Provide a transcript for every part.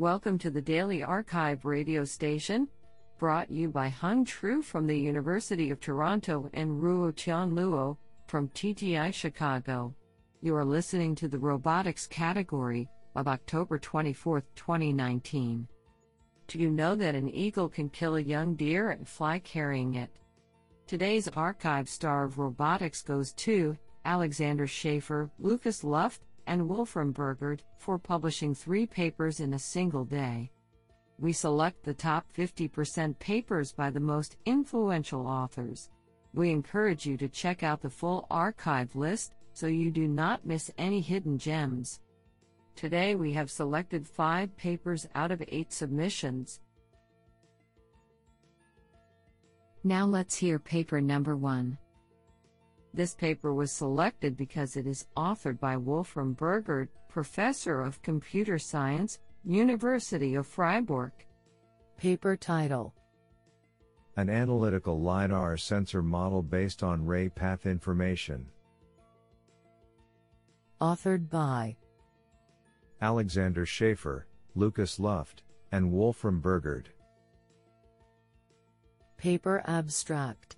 Welcome to the Daily arXiv radio station, brought you by Hung Tru from the University of Toronto and Ruo Tian Luo from TTI Chicago. You are listening to the robotics category of October 24, 2019. Do you know that an eagle can kill a young deer and fly carrying it? Today's arXiv star of robotics goes to Alexander Schaefer, Lukas Luft, and Wolfram Burgard for publishing three papers in a single day. We select the top 50% papers by the most influential authors. We encourage you to check out the full arXiv list so you do not miss any hidden gems. Today we have selected five papers out of eight submissions. Now let's hear paper number one. This paper was selected because it is authored by Wolfram Burgard, Professor of Computer Science, University of Freiburg. Paper title An analytical LiDAR sensor model based on ray path information. Authored by Alexander Schaefer, Lukas Luft, and Wolfram Burgard. Paper abstract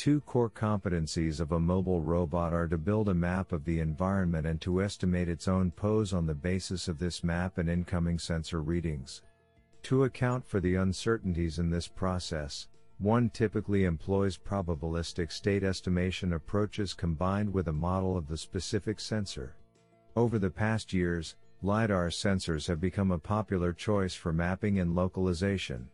Two core competencies of a mobile robot are to build a map of the environment and to estimate its own pose on the basis of this map and incoming sensor readings. To account for the uncertainties in this process, one typically employs probabilistic state estimation approaches combined with a model of the specific sensor. Over the past years, LiDAR sensors have become a popular choice for mapping and localization.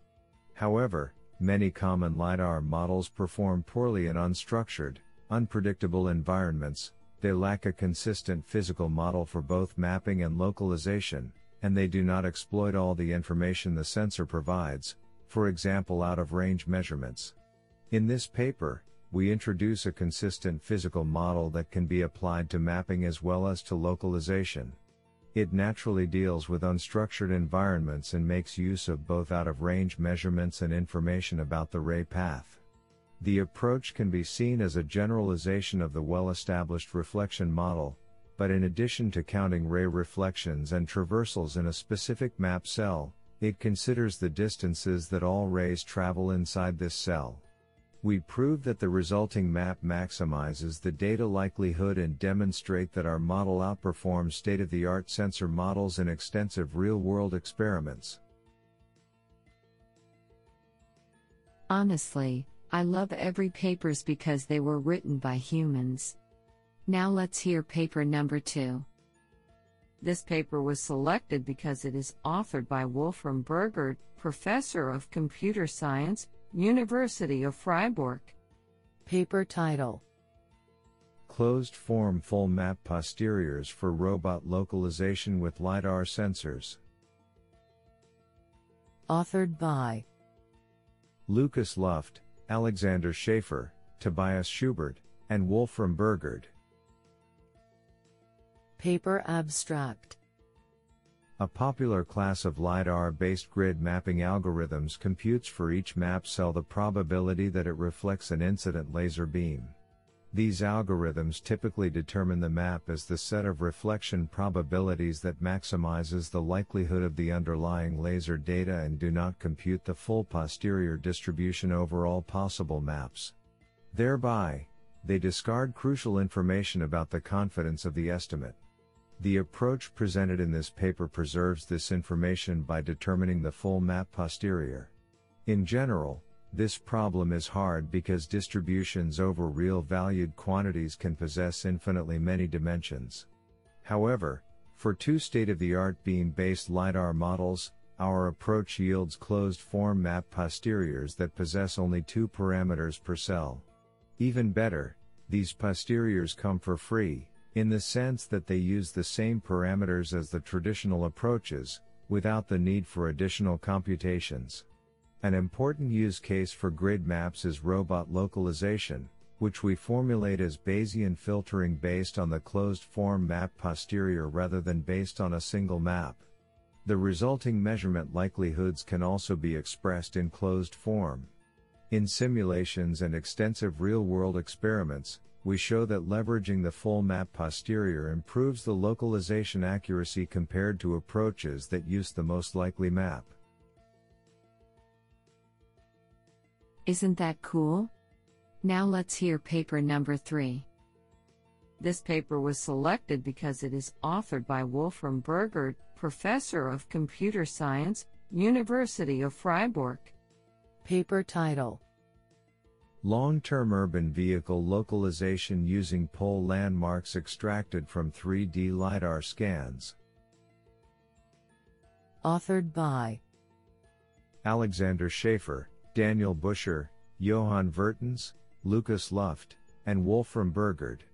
However, Many common LiDAR models perform poorly in unstructured, unpredictable environments, they lack a consistent physical model for both mapping and localization, and they do not exploit all the information the sensor provides, for example out of range measurements. In this paper, we introduce a consistent physical model that can be applied to mapping as well as to localization. It naturally deals with unstructured environments and makes use of both out of range measurements and information about the ray path. The approach can be seen as a generalization of the well established reflection model, but in addition to counting ray reflections and traversals in a specific map cell, it considers the distances that all rays travel inside this cell. We prove that the resulting map maximizes the data likelihood and demonstrate that our model outperforms state-of-the-art sensor models in extensive real-world experiments. Honestly, I love every papers because they were written by humans. Now let's hear paper number 2. This paper was selected because it is authored by Wolfram Burgard, professor of computer science, University of Freiburg. Paper title Closed form full map posteriors for robot localization with LiDAR sensors. Authored by Lukas Luft, Alexander Schaefer, Tobias Schubert, and Wolfram Burgard. Paper abstract a popular class of LiDAR-based grid mapping algorithms computes for each map cell the probability that it reflects an incident laser beam. These algorithms typically determine the map as the set of reflection probabilities that maximizes the likelihood of the underlying laser data and do not compute the full posterior distribution over all possible maps. Thereby, they discard crucial information about the confidence of the estimate. The approach presented in this paper preserves this information by determining the full map posterior. In general, this problem is hard because distributions over real valued quantities can possess infinitely many dimensions. However, for two state-of-the-art beam-based LiDAR models, our approach yields closed form map posteriors that possess only two parameters per cell. Even better, these posteriors come for free, in the sense that they use the same parameters as the traditional approaches, without the need for additional computations. An important use case for grid maps is robot localization, which we formulate as Bayesian filtering based on the closed form map posterior rather than based on a single map. The resulting measurement likelihoods can also be expressed in closed form. In simulations and extensive real-world experiments, we show that leveraging the full map posterior improves the localization accuracy compared to approaches that use the most likely map. Isn't that cool? Now let's hear paper number 3. This paper was selected because it is authored by Wolfram Burgard, Professor of Computer Science, University of Freiburg. Paper title Long term urban vehicle localization using pole landmarks extracted from 3D LiDAR scans. Authored by Alexander Schaefer, Daniel Buscher, Johan Vertens, Lukas Luft, and Wolfram Burgard.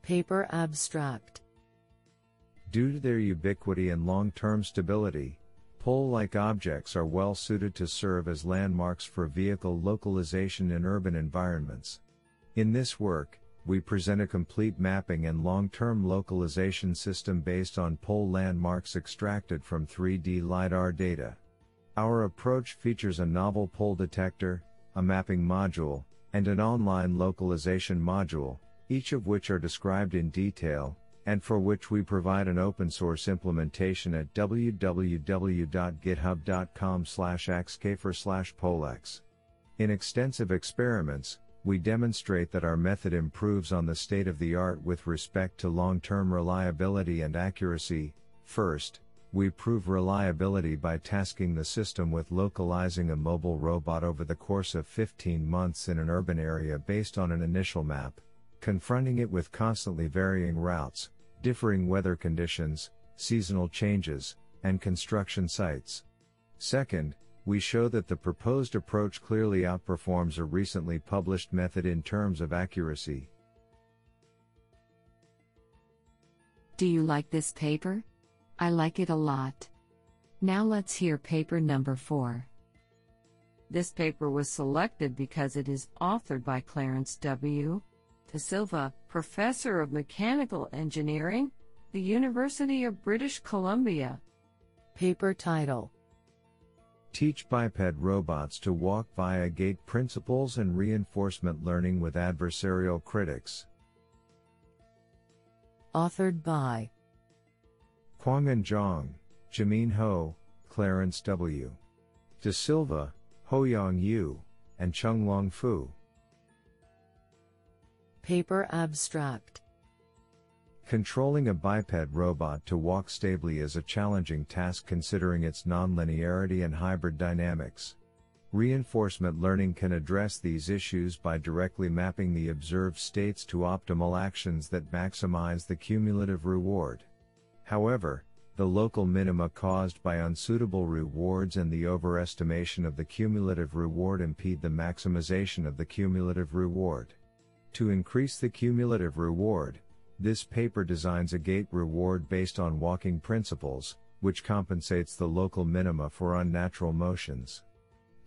Paper Abstract Due to their ubiquity and long term stability, pole like objects are well suited to serve as landmarks for vehicle localization in urban environments. In this work, we present a complete mapping and long term localization system based on pole landmarks extracted from 3D LiDAR data. Our approach features a novel pole detector, a mapping module, and an online localization module, each of which are described in detail, and for which we provide an open source implementation at www.github.com slash acschaefer slash polex. In extensive experiments, we demonstrate that our method improves on the state of the art with respect to long-term reliability and accuracy. First, we prove reliability by tasking the system with localizing a mobile robot over the course of 15 months in an urban area based on an initial map confronting it with constantly varying routes, differing weather conditions, seasonal changes, and construction sites. Second, we show that the proposed approach clearly outperforms a recently published method in terms of accuracy. Do you like this paper? I like it a lot. Now let's hear paper number 4. This paper was selected because it is authored by Clarence W. De Silva, Professor of Mechanical Engineering, the University of British Columbia. Paper title Teach biped robots to walk via gait principles and reinforcement learning with adversarial critics. Authored by Kuangen Zhang, Zhimin Hou, Clarence W. De Silva, Haoyong Yu, and Chenglong Fu. Paper Abstract Controlling a biped robot to walk stably is a challenging task considering its nonlinearity and hybrid dynamics. Reinforcement learning can address these issues by directly mapping the observed states to optimal actions that maximize the cumulative reward. However, the local minima caused by unsuitable rewards and the overestimation of the cumulative reward impede the maximization of the cumulative reward. To increase the cumulative reward, this paper designs a gait reward based on walking principles, which compensates the local minima for unnatural motions.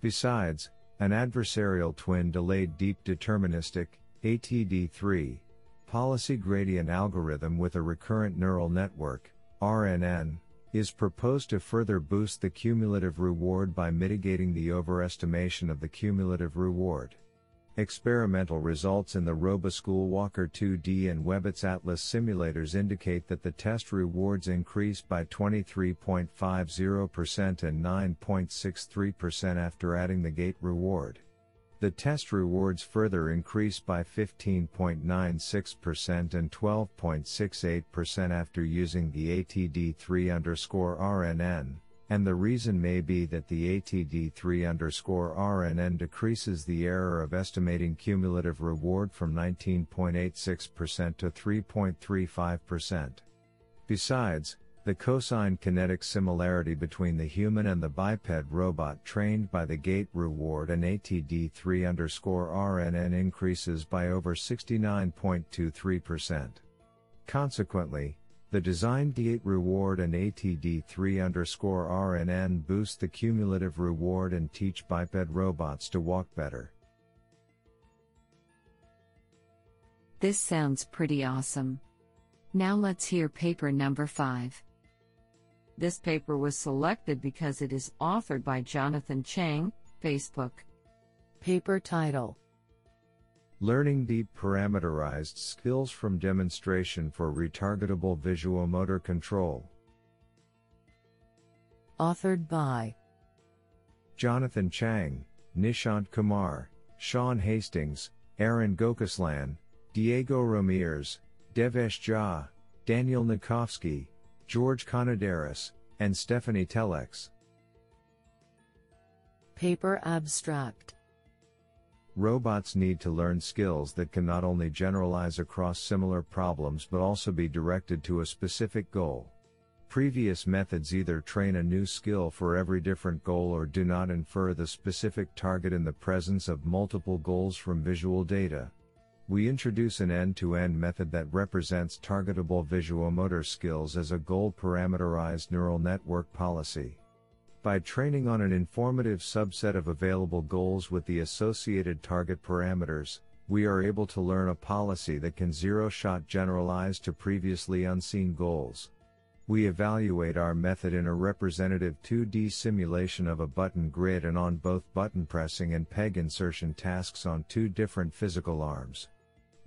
Besides, an adversarial twin delayed deep deterministic ATD3 policy gradient algorithm with a recurrent neural network RNN is proposed to further boost the cumulative reward by mitigating the overestimation of the cumulative reward. Experimental results in the RoboSchool Walker 2D and Webots Atlas simulators indicate that the test rewards increased by 23.50% and 9.63% after adding the gait reward. The test rewards further increased by 15.96% and 12.68% after using the ATD3 underscore RNN and the reason may be that the ATD3 underscore RNN decreases the error of estimating cumulative reward from 19.86% to 3.35%. Besides, the cosine kinetic similarity between the human and the biped robot trained by the gait reward and ATD3 underscore RNN increases by over 69.23%. Consequently, the design D8 reward and ATD3 underscore RNN boost the cumulative reward and teach biped robots to walk better. This sounds pretty awesome. Now let's hear paper number 5. This paper was selected because it is authored by Jonathan Chang, Facebook. Paper title Learning deep parameterized skills from demonstration for retargetable visuomotor control. Authored by Jonathan Chang, Nishanth Kumar, Sean Hastings, Aaron Gokaslan, Diego Romeres, Devesh Jha, Daniel Nikovski, George Konidaris, and Stefanie Tellex. Paper Abstract Robots need to learn skills that can not only generalize across similar problems but also be directed to a specific goal. Previous methods either train a new skill for every different goal or do not infer the specific target in the presence of multiple goals from visual data. We introduce an end-to-end method that represents targetable visuomotor skills as a goal parameterized neural network policy. By training on an informative subset of available goals with the associated target parameters, we are able to learn a policy that can zero shot generalize to previously unseen goals. We evaluate our method in a representative 2D simulation of a button grid and on both button pressing and peg insertion tasks on two different physical arms.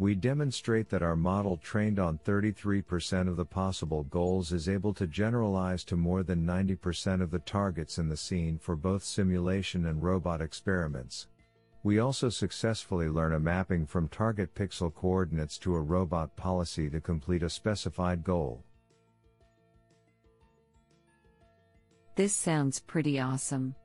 We demonstrate that our model trained on 33% of the possible goals is able to generalize to more than 90% of the targets in the scene for both simulation and robot experiments. We also successfully learn a mapping from target pixel coordinates to a robot policy to complete a specified goal. This sounds pretty awesome.